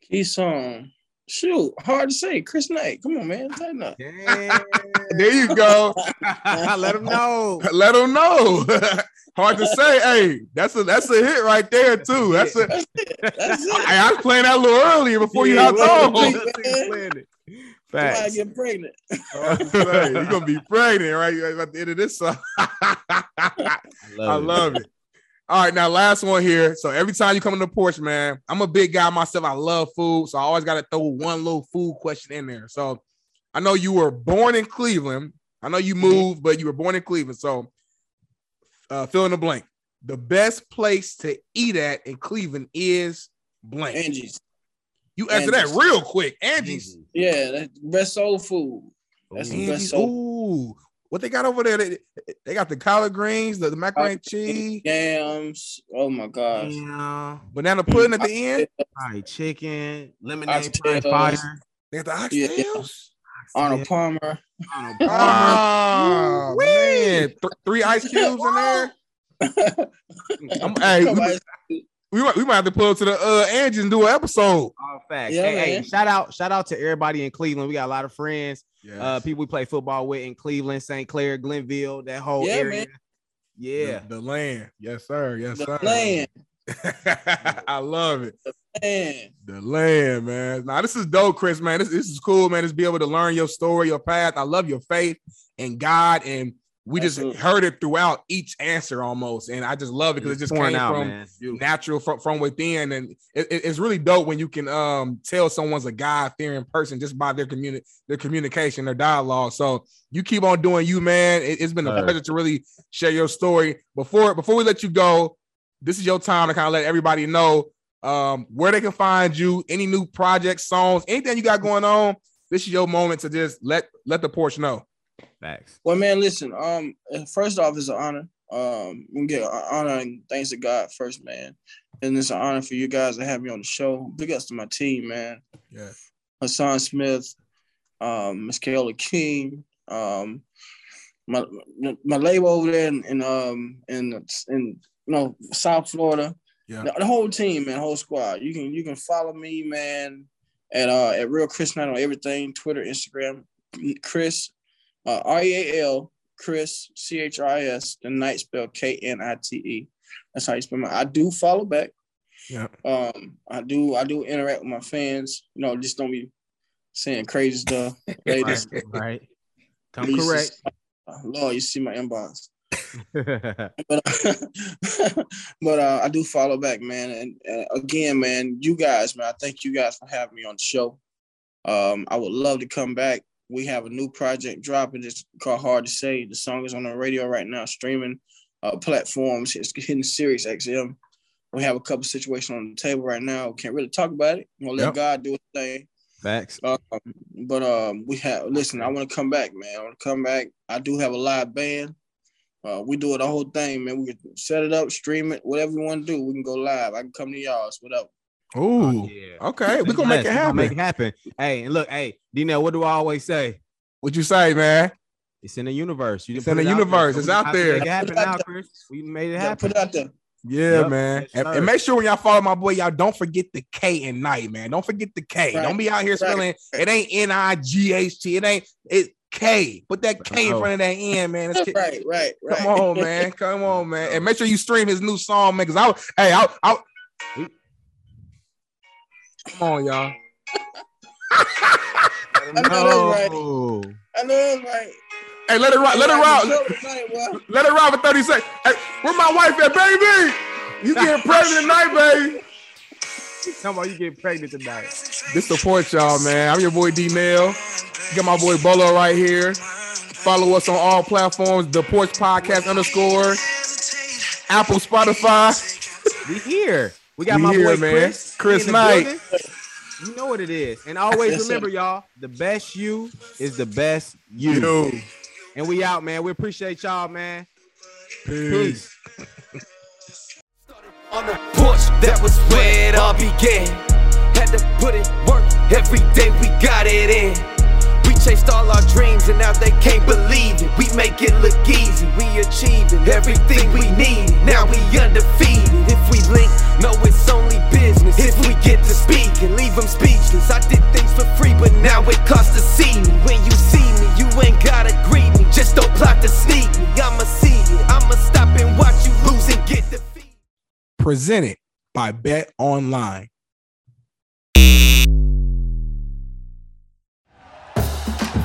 Speaker 5: Key song. Shoot, hard to say. Chris Knite. Come on, man. Tighten up.
Speaker 3: There you go.
Speaker 2: Let him know.
Speaker 3: Let him know. Hard to say. Hey, that's a that's a hit right there too. That's a.
Speaker 5: That's it.
Speaker 3: I, I was playing that a little earlier before you
Speaker 2: Yeah,
Speaker 3: hopped
Speaker 2: well,
Speaker 3: on.
Speaker 2: let's keep playing it.
Speaker 5: Somebody
Speaker 2: Facts.
Speaker 5: get pregnant.
Speaker 3: You're gonna be pregnant right at the end of this song. I
Speaker 2: it.
Speaker 3: love it. All right, now last one here. So every time you come on the porch, man, I'm a big guy myself. I love food, so I always got to throw one little food question in there. So I know you were born in Cleveland. I know you moved, but you were born in Cleveland. So uh, fill in the blank. The best place to eat at in Cleveland is blank.
Speaker 5: Angie's.
Speaker 3: you answer that real quick. Angie's.
Speaker 5: Yeah, that's best soul food. That's the best
Speaker 3: Angie's.
Speaker 5: soul.
Speaker 3: Ooh, what they got over there? They, they got the collard greens, the, the macaroni and cheese,
Speaker 5: Yams. Oh my gosh.
Speaker 2: Yeah.
Speaker 3: banana pudding at the end.
Speaker 2: Fried chicken, lemonade,
Speaker 5: Oxtails.
Speaker 2: fried fire.
Speaker 3: They got the
Speaker 5: Yeah.
Speaker 3: oxtails.
Speaker 5: Arnold Palmer.
Speaker 2: Arnold Palmer.
Speaker 3: Oh man, Th- three ice cubes in there. I'm, hey, we, we might we might have to pull up to the uh Angie and do an episode.
Speaker 2: All facts.
Speaker 5: Yeah,
Speaker 2: hey, hey, shout out, shout out to everybody in Cleveland. We got a lot of friends,
Speaker 3: Yeah,
Speaker 2: uh, people we play football with in Cleveland, St. Clair, Glenville, that whole
Speaker 5: Yeah,
Speaker 2: area.
Speaker 5: man.
Speaker 2: Yeah.
Speaker 3: the, the land. Yes, sir. Yes,
Speaker 5: The
Speaker 3: sir.
Speaker 5: land.
Speaker 3: I love it.
Speaker 5: The land.
Speaker 3: The land, man. Now this is dope, Chris. Man, this, this is cool, man. Just be able to learn your story, your path. I love your faith in God, and we just heard it throughout each answer almost. And I just love it because it just came
Speaker 2: out,
Speaker 3: from
Speaker 2: man.
Speaker 3: Natural from, from within, and it, it- it's really dope when you can um tell someone's a God fearing person just by their communi- their communication, their dialogue. So you keep on doing you, man. It, has been a
Speaker 2: Sir.
Speaker 3: pleasure to really share your story. Before before we let you go, this is your time to kind of let everybody know um where they can find you, any new projects, songs, anything you got going on. This is your moment to just let let the porch know.
Speaker 2: Facts.
Speaker 5: Well, man, listen. Um, first off, it's an honor. Um, we get honor and thanks to God first, man. And it's an honor for you guys to have me on the show. Big ups to my team, man.
Speaker 3: Yeah.
Speaker 5: Hassan Smith, um, Miss Kayla King, um, my my label over there in, in um in in you know South Florida.
Speaker 3: Yeah.
Speaker 5: The, the whole team, man, whole squad. You can you can follow me, man, at uh at Real Chris Knite on everything, Twitter, Instagram, Chris, uh, R E A L, Chris, C H R I S, the Knite spell K N I T E. That's how you spell my. I do follow back.
Speaker 3: Yeah.
Speaker 5: Um, I do I do interact with my fans. You know, just don't be saying crazy stuff. Ladies,
Speaker 2: right, right. Come
Speaker 5: please
Speaker 2: correct.
Speaker 5: just- Lord, you see my inbox. but but uh, I do follow back, man. And uh, again, man, you guys, man, I thank you guys for having me on the show. Um, I would love to come back. We have a new project dropping. It's called Hard to Say. The song is on the radio right now, streaming uh, platforms. It's hitting Sirius XM. We have a couple situations on the table right now. Can't really talk about it. Gonna let
Speaker 3: Yep.
Speaker 5: God do his thing.
Speaker 2: Facts.
Speaker 5: Um, but um, we have listen. I want to come back, man. I want to come back. I do have a live band. Uh, we do it the whole thing, man. We can set it up, stream it, whatever you want to do. We can go live. I can come to y'all's, whatever.
Speaker 3: Ooh.
Speaker 2: yeah.
Speaker 3: Okay, we're gonna make it
Speaker 2: Yes, Make
Speaker 3: happen.
Speaker 2: it happen. Hey, and look, hey, Dino, what do I always say?
Speaker 3: What you say, man?
Speaker 2: It's in the universe. You
Speaker 3: It's in the
Speaker 2: it out there,
Speaker 3: universe. It's out there.
Speaker 2: Make it happen
Speaker 5: out
Speaker 2: now. Chris. We made it
Speaker 5: Yeah,
Speaker 2: happen.
Speaker 5: put it out there.
Speaker 3: Yeah,
Speaker 2: Yep.
Speaker 3: man.
Speaker 2: Yes,
Speaker 3: and, and make sure when y'all follow my boy, y'all don't forget the K and Knite, man. Don't forget the K.
Speaker 5: Right.
Speaker 3: Don't be out here
Speaker 5: Right.
Speaker 3: spelling it ain't N I G H T. It ain't it K. Put that K in
Speaker 2: Oh.
Speaker 3: front of that N, man. It's K-
Speaker 5: Right, right, right.
Speaker 3: Come on, man. Come on, man. And make sure you stream his new song, man. Cause I hey, I I Come on, y'all.
Speaker 5: I know that's right. I know that's right.
Speaker 3: Hey, let it rock, let it rock.
Speaker 5: Tonight.
Speaker 3: Let it ride for 30 seconds. Hey, where my wife at, baby? You getting pregnant tonight, baby.
Speaker 2: Come on, you get pregnant tonight.
Speaker 3: This support y'all, man. I'm your boy D Nail. Got my boy Bolo right here. Follow us on all platforms, the Porch Podcast underscore, Apple, Spotify.
Speaker 2: We here. We got
Speaker 3: We
Speaker 2: my
Speaker 3: here,
Speaker 2: boy
Speaker 3: man.
Speaker 2: Chris.
Speaker 3: Chris
Speaker 2: He in the
Speaker 3: Knite.
Speaker 2: building. You know what it is. And always remember, y'all, the best you is the best you.
Speaker 3: Yo.
Speaker 2: And we out, man. We appreciate y'all, man. Peace.
Speaker 4: On the porch, that was where it all began. Had to put in work, every day we got it in. Chased all our dreams and now they can't believe it. We make it look easy, we achieving everything we need. Now we undefeated. If we link, no, it's only business. If we get to speak and leave them speechless, I did things for free, but now it costs to see me. When you see me, you ain't gotta greet me. Just don't plot to sneak me. I'ma see it, I'ma stop and watch you lose and get defeated.
Speaker 3: Presented by BetOnline.